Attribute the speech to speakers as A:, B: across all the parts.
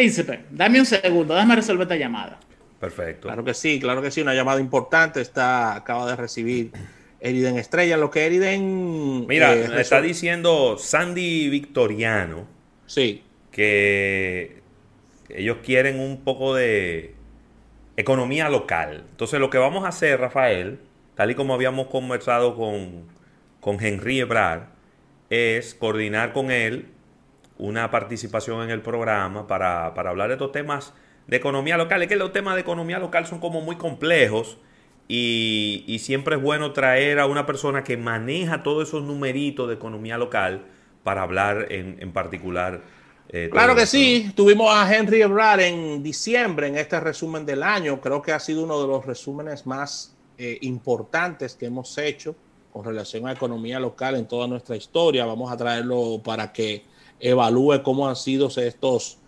A: Príncipe, dame un segundo, déjame resolver esta llamada.
B: Perfecto.
C: Claro que sí, claro que sí, una llamada importante está, acaba de recibir Eriden Estrella, lo que Eriden...
B: Mira,
C: eh,
B: me está diciendo Sandy Victoriano
C: Sí,
B: que ellos quieren un poco de economía local. Entonces lo que vamos a hacer, Rafael, tal y como habíamos conversado con, con Henry Ebrard, es coordinar con él una participación en el programa para, para hablar de estos temas de economía local. Es que los temas de economía local son como muy complejos y, y siempre es bueno traer a una persona que maneja todos esos numeritos de economía local para hablar en, en particular. eh,
C: claro que sí. Tuvimos a Henry Ebrard en diciembre en este resumen del año. Creo que ha sido uno de los resúmenes más eh, importantes que hemos hecho con relación a economía local en toda nuestra historia. Vamos a traerlo para que evalúe cómo han sido estos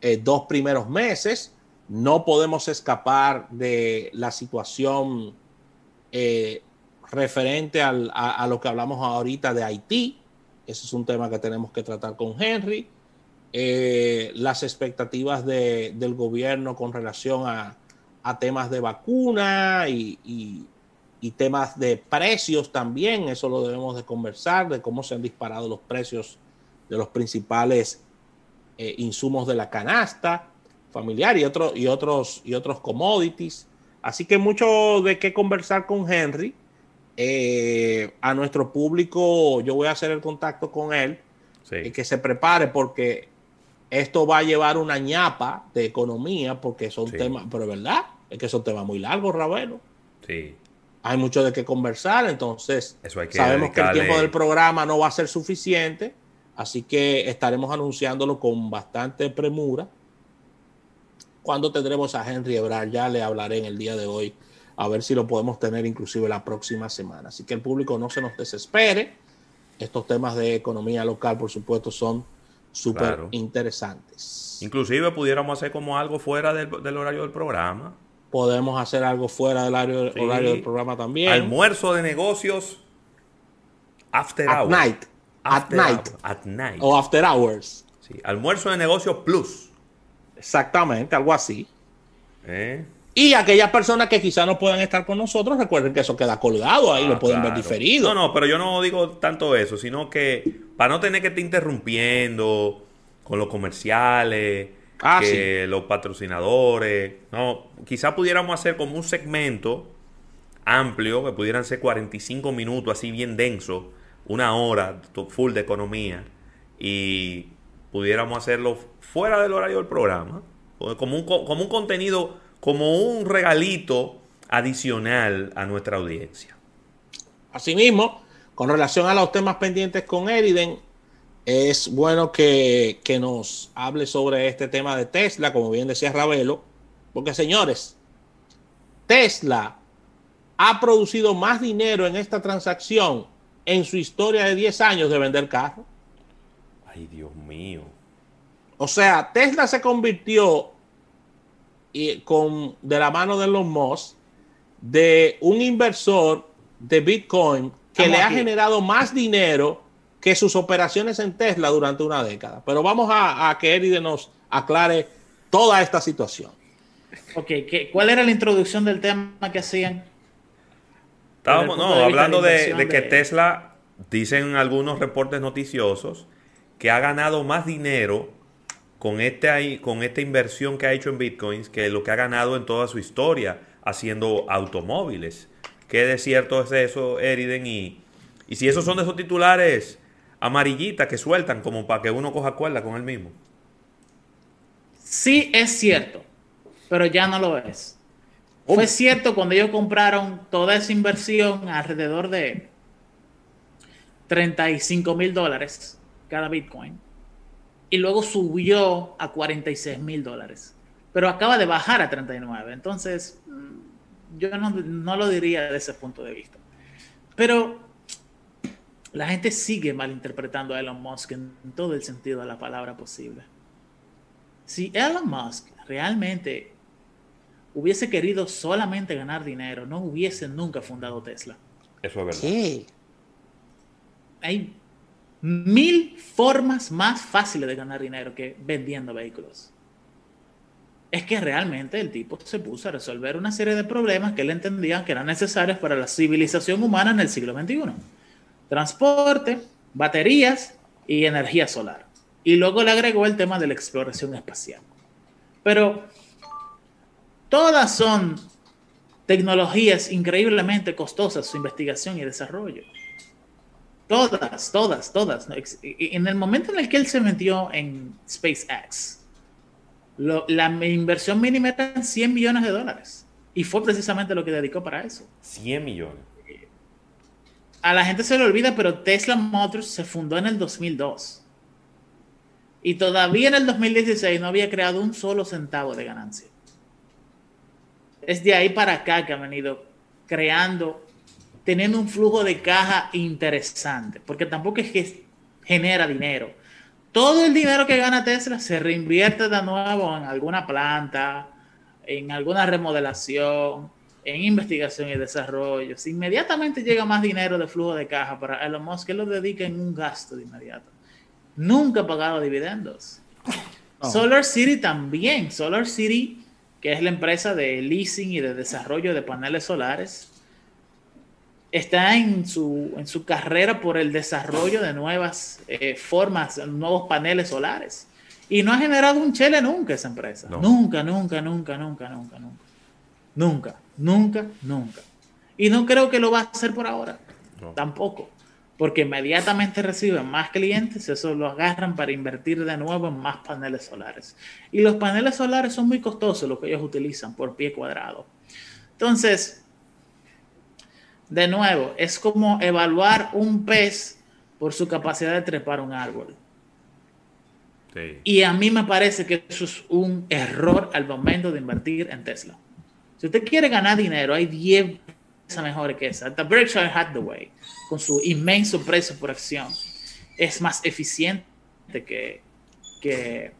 C: eh, dos primeros meses. No podemos escapar de la situación eh, referente a lo que hablamos ahorita de Haití. Ese es un tema que tenemos que tratar con Henry. Eh, las expectativas de- del gobierno con relación a, a temas de vacuna y, y- y temas de precios también. Eso lo debemos de conversar, de cómo se han disparado los precios de los principales eh, insumos de la canasta familiar y, otro- y, otros, y otros commodities. Así que mucho de qué conversar con Henry. Eh, a nuestro público, yo voy a hacer el contacto con él
B: Sí.
C: y que se prepare porque esto va a llevar una ñapa de economía porque son
B: Sí.
C: temas, pero es verdad, es que son temas muy largos, Ravelo.
B: Sí.
C: Hay mucho de qué conversar, entonces
B: Eso hay que
C: sabemos que el tiempo del programa no va a ser suficiente, así que estaremos anunciándolo con bastante premura. Cuando tendremos a Henry Ebrard, ya le hablaré en el día de hoy, a ver si lo podemos tener inclusive la próxima semana. Así que el público no se nos desespere. Estos temas de economía local, por supuesto, son súper
B: Claro.
C: interesantes.
B: Inclusive pudiéramos hacer como algo fuera del, del horario del programa.
C: Podemos hacer algo fuera del horario,
B: Sí.
C: horario del programa también.
B: Almuerzo de negocios after
C: At
B: hours.
C: night. At night.
B: hour- At night.
C: O after hours.
B: Sí, Almuerzo de negocios plus.
C: Exactamente, algo así.
B: ¿Eh?
C: Y aquellas personas que quizás no puedan estar con nosotros, recuerden que eso queda colgado ahí,
B: Ah,
C: lo pueden ver diferido.
B: No, no, pero yo no digo tanto eso, sino que para no tener que estar interrumpiendo con los comerciales,
C: Ah,
B: que los patrocinadores, no, quizá pudiéramos hacer como un segmento amplio, que pudieran ser 45 minutos, así bien denso, una hora full de economía, y pudiéramos hacerlo fuera del horario del programa, como un, co- como un contenido, como un regalito adicional a nuestra audiencia.
C: Asimismo, con relación a los temas pendientes con Eriden, es bueno que, que nos hable sobre este tema de Tesla, como bien decía Ravelo, porque señores, Tesla ha producido más dinero en esta transacción en su historia de 10 años de vender carros.
B: Ay, Dios mío.
C: O sea, Tesla se convirtió y con, de la mano de los Musk de un inversor de Bitcoin que
A: Estamos
C: le ha
A: aquí.
C: generado más dinero que sus operaciones en Tesla durante una década. Pero vamos a, a que Eride nos aclare toda esta situación.
A: Ok, ¿qué- ¿cuál era la introducción del tema que hacían?
B: Estábamos, no,
A: de
B: hablando de que
A: de-
B: Tesla, dicen algunos reportes noticiosos, que ha ganado más dinero con, este, ahí- con esta inversión que ha hecho en bitcoins que lo que ha ganado en toda su historia haciendo automóviles. ¿Qué de cierto es eso, Eriden? Y, y si esos son de esos titulares amarillitas que sueltan como para que uno coja cuerda con él mismo.
A: Sí es cierto, pero ya no lo es. Fue cierto cuando ellos compraron toda esa inversión alrededor de 35 mil dólares cada Bitcoin y luego subió a 46 mil dólares, pero acaba de bajar a 39. Entonces, mm, yo no, no lo diría desde ese punto de vista. Pero la gente sigue malinterpretando a Elon Musk en todo el sentido de la palabra posible. Si Elon Musk realmente hubiese querido solamente ganar dinero, no hubiese nunca fundado Tesla.
B: Eso es verdad.
C: ¿Qué?
A: Hay mil formas más fáciles de ganar dinero que vendiendo vehículos. es que realmente el tipo se puso a resolver una serie de problemas que él entendía que eran necesarios para la civilización humana en el siglo XXI. Transporte, baterías y energía solar. Y luego le agregó el tema de la exploración espacial. Pero todas son tecnologías increíblemente costosas, su investigación y desarrollo. Todas, todas, todas. En el momento en el que él se metió en SpaceX, la inversión mínima era 100 millones de dólares. Y fue precisamente lo que dedicó para eso.
B: 100 millones.
A: A la gente se le olvida, pero Tesla Motors se fundó en el 2002. Y todavía en el 2016 no había creado un solo centavo de ganancia. Es de ahí para acá que ha venido creando, teniendo un flujo de caja interesante, porque tampoco es que genera dinero todo el dinero que gana Tesla se reinvierte de nuevo en alguna planta, en alguna remodelación, en investigación y desarrollo. Si inmediatamente llega más dinero de flujo de caja para Elon Musk, él lo dedica en un gasto de inmediato. Nunca ha pagado dividendos. Solar City también. Solar City, que es la empresa de leasing y de desarrollo de paneles solares, está en su, en su carrera por el desarrollo de nuevas eh, formas, nuevos paneles solares. Y no ha generado un chele nunca esa empresa. Nunca, nunca, nunca, nunca, nunca, nunca. Nunca, nunca, nunca. Y no creo que lo va a hacer por ahora. Tampoco. Porque inmediatamente reciben más clientes, eso lo agarran para invertir de nuevo en más paneles solares. Y los paneles solares son muy costosos lo que ellos utilizan por pie cuadrado. Entonces, de nuevo, es como evaluar un pez por su capacidad de trepar un árbol. Y a mí me parece que eso es un error al momento de invertir en Tesla. Si usted quiere ganar dinero, hay 10 empresas mejores que esa. The Berkshire Hathaway, con su inmenso precio por acción, es más eficiente que, que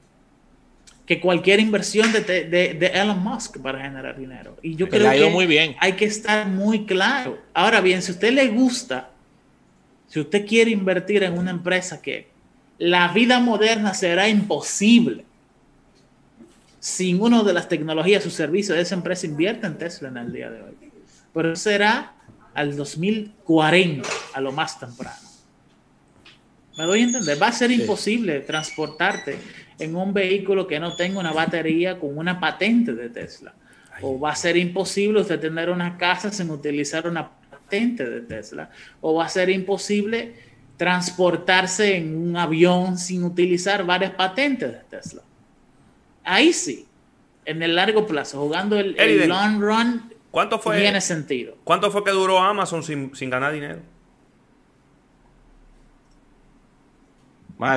A: que cualquier inversión de, de, Elon Musk para generar dinero. Y yo creo que
C: muy bien.
A: hay que estar muy claro. Ahora bien, si a usted le gusta, si usted quiere invertir en una empresa que la vida moderna será imposible sin una de las tecnologías o servicios de esa empresa, invierte en Tesla en el día de hoy. Pero será al 2040, a lo más temprano. Me doy a entender, va a ser imposible transportarte en un vehículo que no tenga una batería con una patente de Tesla. O va a ser imposible usted tener una casa sin utilizar una patente de Tesla. O va a ser imposible transportarse en un avión sin utilizar varias patentes de Tesla. Ahí sí, en el largo plazo, jugando el, long run,
B: ¿cuánto fue,
A: tiene sentido.
B: ¿Cuánto fue que duró Amazon sin, sin ganar dinero?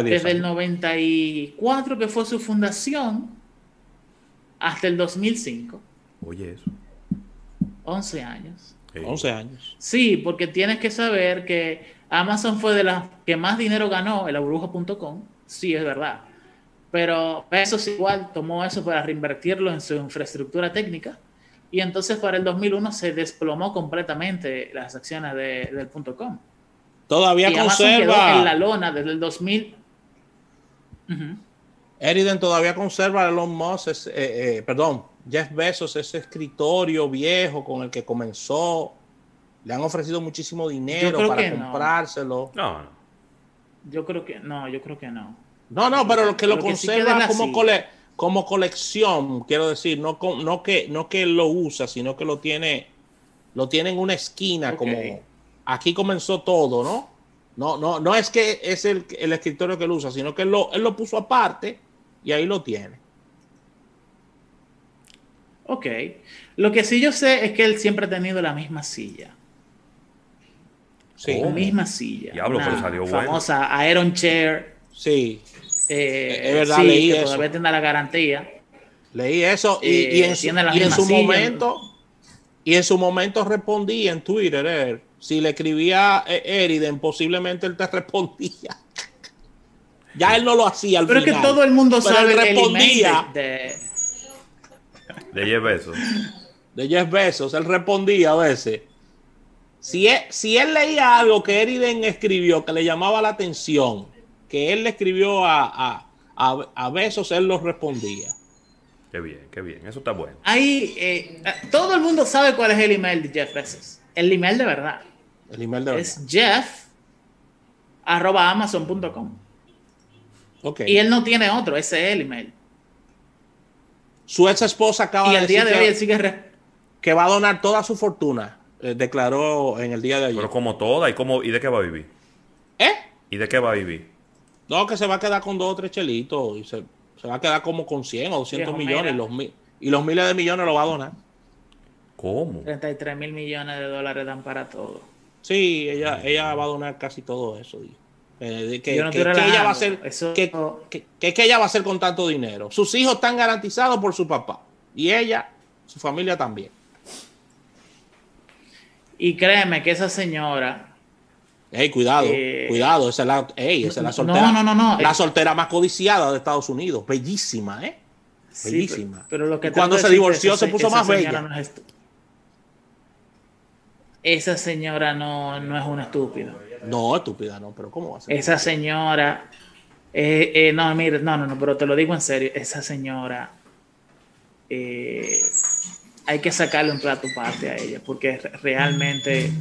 A: Desde el 94, que fue su fundación, hasta el 2005.
B: Oye, eso.
A: 11 años.
C: 11 años.
A: Sí, porque tienes que saber que Amazon fue de las que más dinero ganó, el bruja.com. Sí, es verdad. Pero eso igual tomó eso para reinvertirlo en su infraestructura técnica. Y entonces para el 2001 se desplomó completamente las acciones del .com.
C: Todavía conserva.
A: en la lona desde el 2000.
C: Eriden todavía conserva a Elon Musk, eh, eh, perdón, Jeff Bezos, ese escritorio viejo con el que comenzó. Le han ofrecido muchísimo dinero para comprárselo.
B: No.
A: Yo creo que no, yo creo que no.
C: No, no, pero lo que lo conserva como, como colección, quiero decir, no, no, que, no que lo usa, sino que lo tiene, lo tiene en una esquina como aquí comenzó todo, ¿no? No, no, no es que es el, escritorio que él usa, sino que él lo, él lo puso aparte y ahí lo tiene.
A: Ok. Lo que sí yo sé es que él siempre ha tenido la misma silla. Sí. La misma silla.
B: Diablo, pero salió bueno.
A: Famosa Iron Chair.
C: Sí.
A: Eh, es verdad, leí que todavía tiene la garantía.
C: Leí eso y, y en, y en su momento y en su momento respondí en Twitter, eh, si le escribía a Eriden, posiblemente él te respondía. ya él no lo hacía al
A: Pero
C: final.
A: es que todo el mundo sabe
C: él respondía.
B: De, de Jeff Bezos.
C: De Jeff Bezos, él respondía a veces. Si él, si él leía algo que Eriden escribió que le llamaba la atención, que él le escribió a, a, a, a Bezos, él lo respondía.
B: Qué bien, qué bien. Eso está bueno.
A: Ahí, eh, todo el mundo sabe cuál es el email de Jeff Bezos. El email de verdad.
C: El email de verdad.
A: Es jeff arroba amazon.com.
C: Ok.
A: Y él no tiene otro, ese es el email.
C: Su ex esposa acaba
A: Y
C: de
A: al
C: decir
A: día de
C: que,
A: hoy él sigue... re-
C: que va a donar toda su fortuna. eh, declaró en el día de ayer.
B: Pero como toda, ¿y, cómo, ¿y de qué va a vivir?
C: ¿Eh?
B: ¿Y de qué va a vivir?
C: No, que se va a quedar con dos o tres chelitos y se, se va a quedar como con 100 o 200
A: Viejo,
C: millones
A: mira.
C: y los, mi- y los miles de millones lo va a donar.
B: ¿Cómo?
A: 33 mil millones de dólares dan para todo.
C: Sí, ella, ella va a donar casi todo eso. Eh, de que,
A: Yo no
C: que-
A: estoy
C: que ella va a hacer
A: Eso-
C: que- que ella va a hacer con tanto dinero. Sus hijos están garantizados por su papá y ella, su familia también.
A: Y créeme que esa señora,
C: Ey, cuidado,
A: Eh,
C: cuidado, esa es la, ey, esa es la
A: no,
C: soltera,
A: no, no, no,
C: la
A: eh.
C: soltera más codiciada de Estados Unidos, bellísima, ¿eh?
A: sí,
C: Bellísima.
A: pero, pero lo que
C: Y cuando se divorció se puso
A: esa
C: más
A: señora
C: bella.
A: no es esa señora no, no es una estúpida.
C: No, estúpida, no, pero ¿cómo va a ser?
A: Esa señora, eh, eh, no, mire, no, no, no, pero te lo digo en serio, esa señora, eh, hay que sacarle un plato parte a ella, porque re- realmente,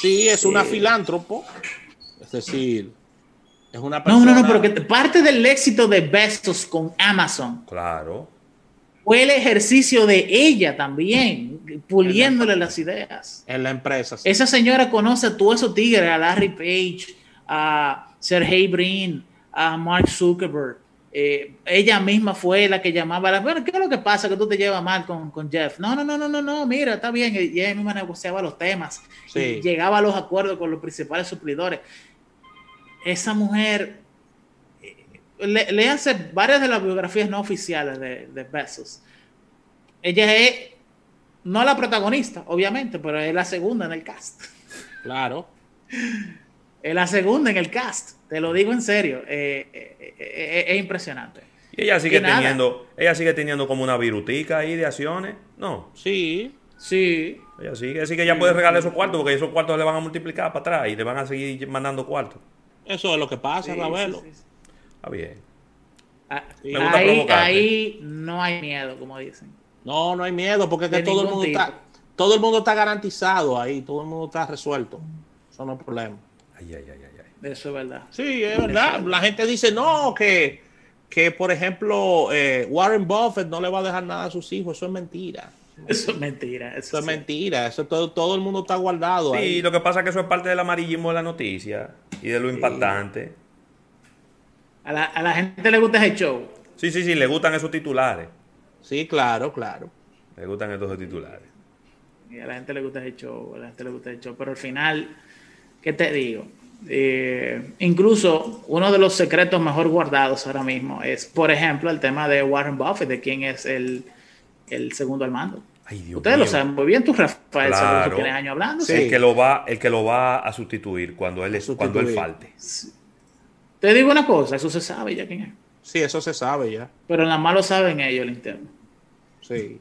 C: Sí, es una
A: Eh.
C: filántropo, es decir, es una
A: no,
C: persona...
A: no, no, pero que parte del éxito de Bezos con Amazon
B: Claro.
A: fue el ejercicio de ella también, puliéndole las ideas.
C: En la empresa. sí.
A: Esa señora conoce a todos esos tigres, a Larry Page, a Sergey Brin, a Mark Zuckerberg. Eh, ella misma fue la que llamaba, la, bueno, ¿qué es lo que pasa que tú te llevas mal con, con Jeff? No, no, no, no, no, no, mira, está bien. Y ella misma negociaba los temas
C: Sí.
A: y llegaba a los acuerdos con los principales suplidores. Esa mujer, eh, le, léanse varias de las biografías no oficiales de, de Bezos. Ella es, no la protagonista, obviamente, pero es la segunda en el cast.
C: Claro.
A: Es la segunda en el cast, te lo digo en serio. eh, eh, eh, es impresionante.
B: Y ella sigue
A: Y
B: teniendo, ella sigue teniendo como una virutica ahí de acciones. No,
C: Sí.
A: Sí,
B: ella sigue, así que ella puede regalar esos cuartos porque esos cuartos le van a multiplicar para atrás y le van a seguir mandando cuartos.
C: Eso es lo que pasa,
A: sí,
C: Ravelo.
A: sí, sí, sí.
B: Está bien.
A: Ah,
C: Me
B: gusta
A: ahí, ahí no hay miedo, como dicen.
C: No, no hay miedo, porque es que
A: De
C: todo el mundo
A: tipo.
C: está, todo el mundo está garantizado ahí, todo el mundo está resuelto. Eso no es problema.
B: Ay, ay, ay, ay.
A: Eso es verdad.
C: Sí, es verdad. La gente dice, no, que, que por ejemplo, eh, Warren Buffett no le va a dejar nada a sus hijos. Eso es mentira.
A: Eso es mentira. Eso,
C: Eso es
A: sí.
C: mentira. Eso todo, todo el mundo está guardado
B: Sí,
C: ahí.
B: lo que pasa es que eso es parte del amarillismo de la noticia y de lo impactante.
A: A, la, a la gente le gusta ese show.
B: Sí, sí, sí, le gustan esos titulares.
C: Sí, claro, claro.
B: Le gustan estos titulares.
A: Y a la gente le gusta ese show. A la gente le gusta ese show. Pero al final, ¿qué te digo? Eh, incluso uno de los secretos mejor guardados ahora mismo es, por ejemplo, el tema de Warren Buffett, de quién es el, el segundo al mando.
B: Ay, Dios
A: Ustedes
B: mío.
A: lo saben muy bien, tú, Rafael,
B: Claro.
A: que tienes años hablando.
C: Sí.
B: El que lo va, el que lo va a sustituir cuando él
C: Sustituir.
B: cuando él falte.
A: Te digo una cosa, eso se sabe ya quién es.
C: Sí, eso se sabe ya.
A: Pero nada más lo saben ellos, el interno.
C: Sí.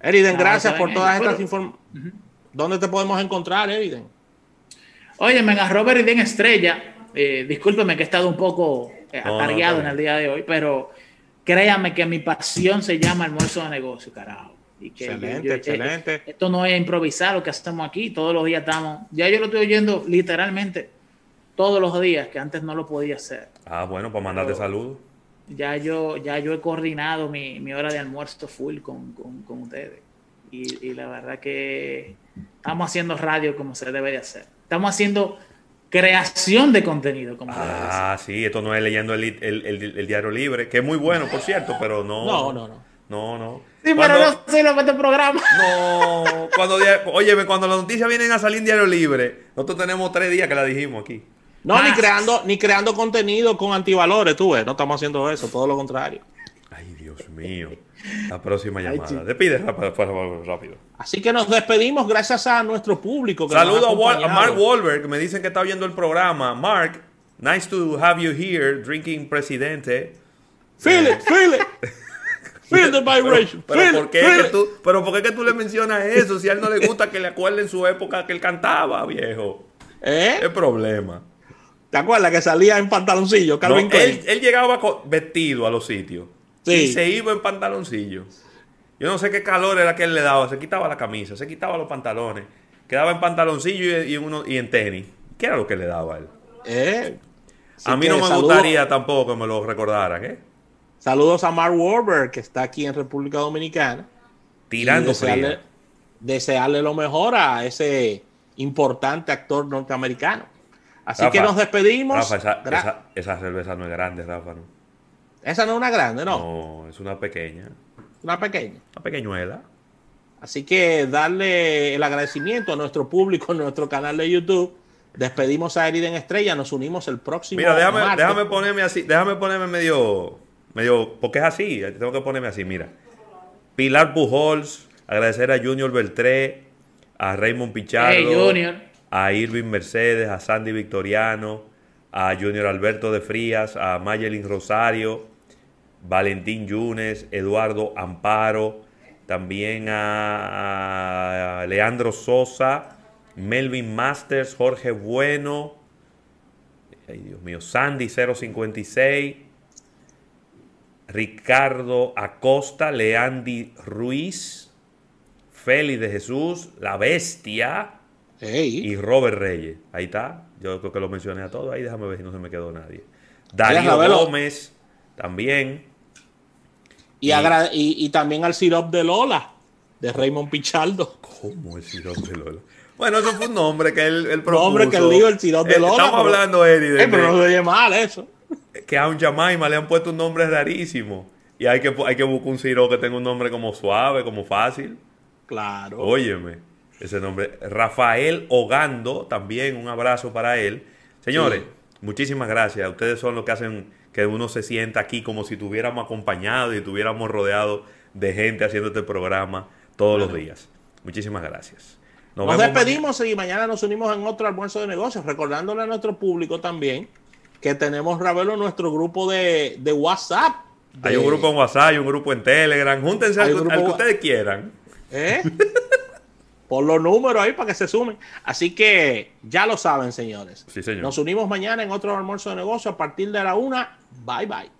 C: Eriden, gracias por todas
A: ellos,
C: estas
A: pero-
C: informaciones. ¿Dónde te podemos encontrar, Eriden?
A: Oye, a Robert y Den Estrella, eh, discúlpeme que he estado un poco eh,
B: No, no,
A: atareado en el día de hoy, pero créame que mi pasión se llama almuerzo de negocio, carajo. Y que
C: Excelente, excelente.
A: eh, esto no es improvisar lo que hacemos aquí, todos los días estamos, ya yo lo estoy oyendo literalmente todos los días, que antes no lo podía hacer.
B: Ah, bueno, para mandarte saludos.
A: Ya yo, ya yo he coordinado mi, mi hora de almuerzo full con, con- con ustedes. Y, y la verdad que estamos haciendo radio como se debe de hacer. Estamos haciendo creación de contenido como.
B: Ah, sí, esto no es leyendo el, el- el- el diario libre, que es muy bueno, por cierto, pero no.
C: No, no, no.
B: No, no.
A: Sí, pero no sé lo que este programa.
B: No, cuando, óyeme, cuando las noticias vienen a salir en diario libre, nosotros tenemos tres días que la dijimos aquí.
C: No, ni creando, ni creando contenido con antivalores, tú ves. No estamos haciendo eso, todo lo contrario.
B: Ay, Dios mío. La próxima llamada. Despide rápido.
C: Así que nos despedimos gracias a nuestro público. que nos
B: Saludo
C: ha
B: a. Mark Wahlberg, que me dicen que está oyendo el programa. Mark, nice to have you here, drinking presidente.
C: Feel it, feel it. Feel the vibration.
B: Pero, ¿por qué que tú, pero ¿por qué que tú le mencionas eso si a él no le gusta que le acuerden su época que él cantaba, viejo?
C: ¿Eh?
B: ¿Qué problema?
C: ¿Te acuerdas que salía en pantaloncillo, Calvin
B: No, él, él llegaba vestido a los sitios.
C: Sí.
B: Y se iba en pantaloncillo. Yo no sé qué calor era que él le daba. Se quitaba la camisa, se quitaba los pantalones. Quedaba en pantaloncillo y, y en uno, y en tenis. ¿Qué era lo que le daba a él?
C: Eh,
B: a mí no me gustaría tampoco que me lo recordaran, ¿eh?
C: Saludos a Mark Wahlberg, que está aquí en República Dominicana.
B: Tirando
C: desearle,
B: fría.
C: desearle lo mejor a ese importante actor norteamericano. Así
B: Rafa,
C: que nos despedimos.
B: Rafa, esa,
C: Gra-
B: esa- esa cerveza no es grande, Rafa. No,
C: Esa no es una grande, no,
B: No, es una pequeña.
C: una pequeña.
B: Una pequeñuela.
C: Así que darle el agradecimiento a nuestro público en nuestro canal de YouTube. Despedimos a Eriden Estrella, nos unimos el próximo
B: Mira, déjame,
C: martes.
B: déjame ponerme así, déjame ponerme medio, medio, porque es así, tengo que ponerme así, mira. Pilar Pujols, agradecer a Junior Beltré, a Raymond Pichardo,
A: Hey,
B: a Irving Mercedes, a Sandy Victoriano, a Junior Alberto de Frías, a Mayelin Rosario, Valentín Yunes, Eduardo Amparo, también a, a Leandro Sosa, Melvin Masters, Jorge Bueno, ay Dios mío, Sandy 056, Ricardo Acosta, Leandy Ruiz, Félix de Jesús, La Bestia y Robert Reyes. Ahí está. Yo creo que lo mencioné a todos. Ahí déjame ver si no se me quedó nadie. Darío. Gómez también.
C: Y, agra- y- y también al Sirop de Lola, de Raymond Pichardo.
B: ¿Cómo el sirop de Lola? Bueno, eso fue un nombre que él, él propuso.
C: hombre, que él dijo el sirop de
B: Eh,
C: Lola,
B: Estamos
C: pero-
B: hablando, Eddie, de,
C: Ey, pero no se oye mal eso.
B: que a un Jamaima le han puesto un nombre rarísimo. Y hay que, hay que buscar un sirop que tenga un nombre como suave, como fácil.
C: Claro.
B: Óyeme, ese nombre. Rafael Ogando, también un abrazo para él. Señores,
C: Sí.
B: Muchísimas gracias. Ustedes son los que hacen que uno se sienta aquí como si estuviéramos acompañados y estuviéramos rodeados de gente haciendo este programa todos los días. Muchísimas gracias.
C: Nos, despedimos y mañana nos unimos en otro almuerzo de negocios, recordándole a nuestro público también que tenemos, Ravelo, en nuestro grupo de, de WhatsApp.
B: Hay un grupo en WhatsApp, hay un grupo en Telegram. Júntense al,
C: grupo
B: al que ustedes quieran.
C: ¿Eh? Pon los números ahí para que se sumen. Así que ya lo saben, señores.
B: Sí, señor.
C: Nos unimos mañana en otro almuerzo de negocios a partir de la una. Bye bye.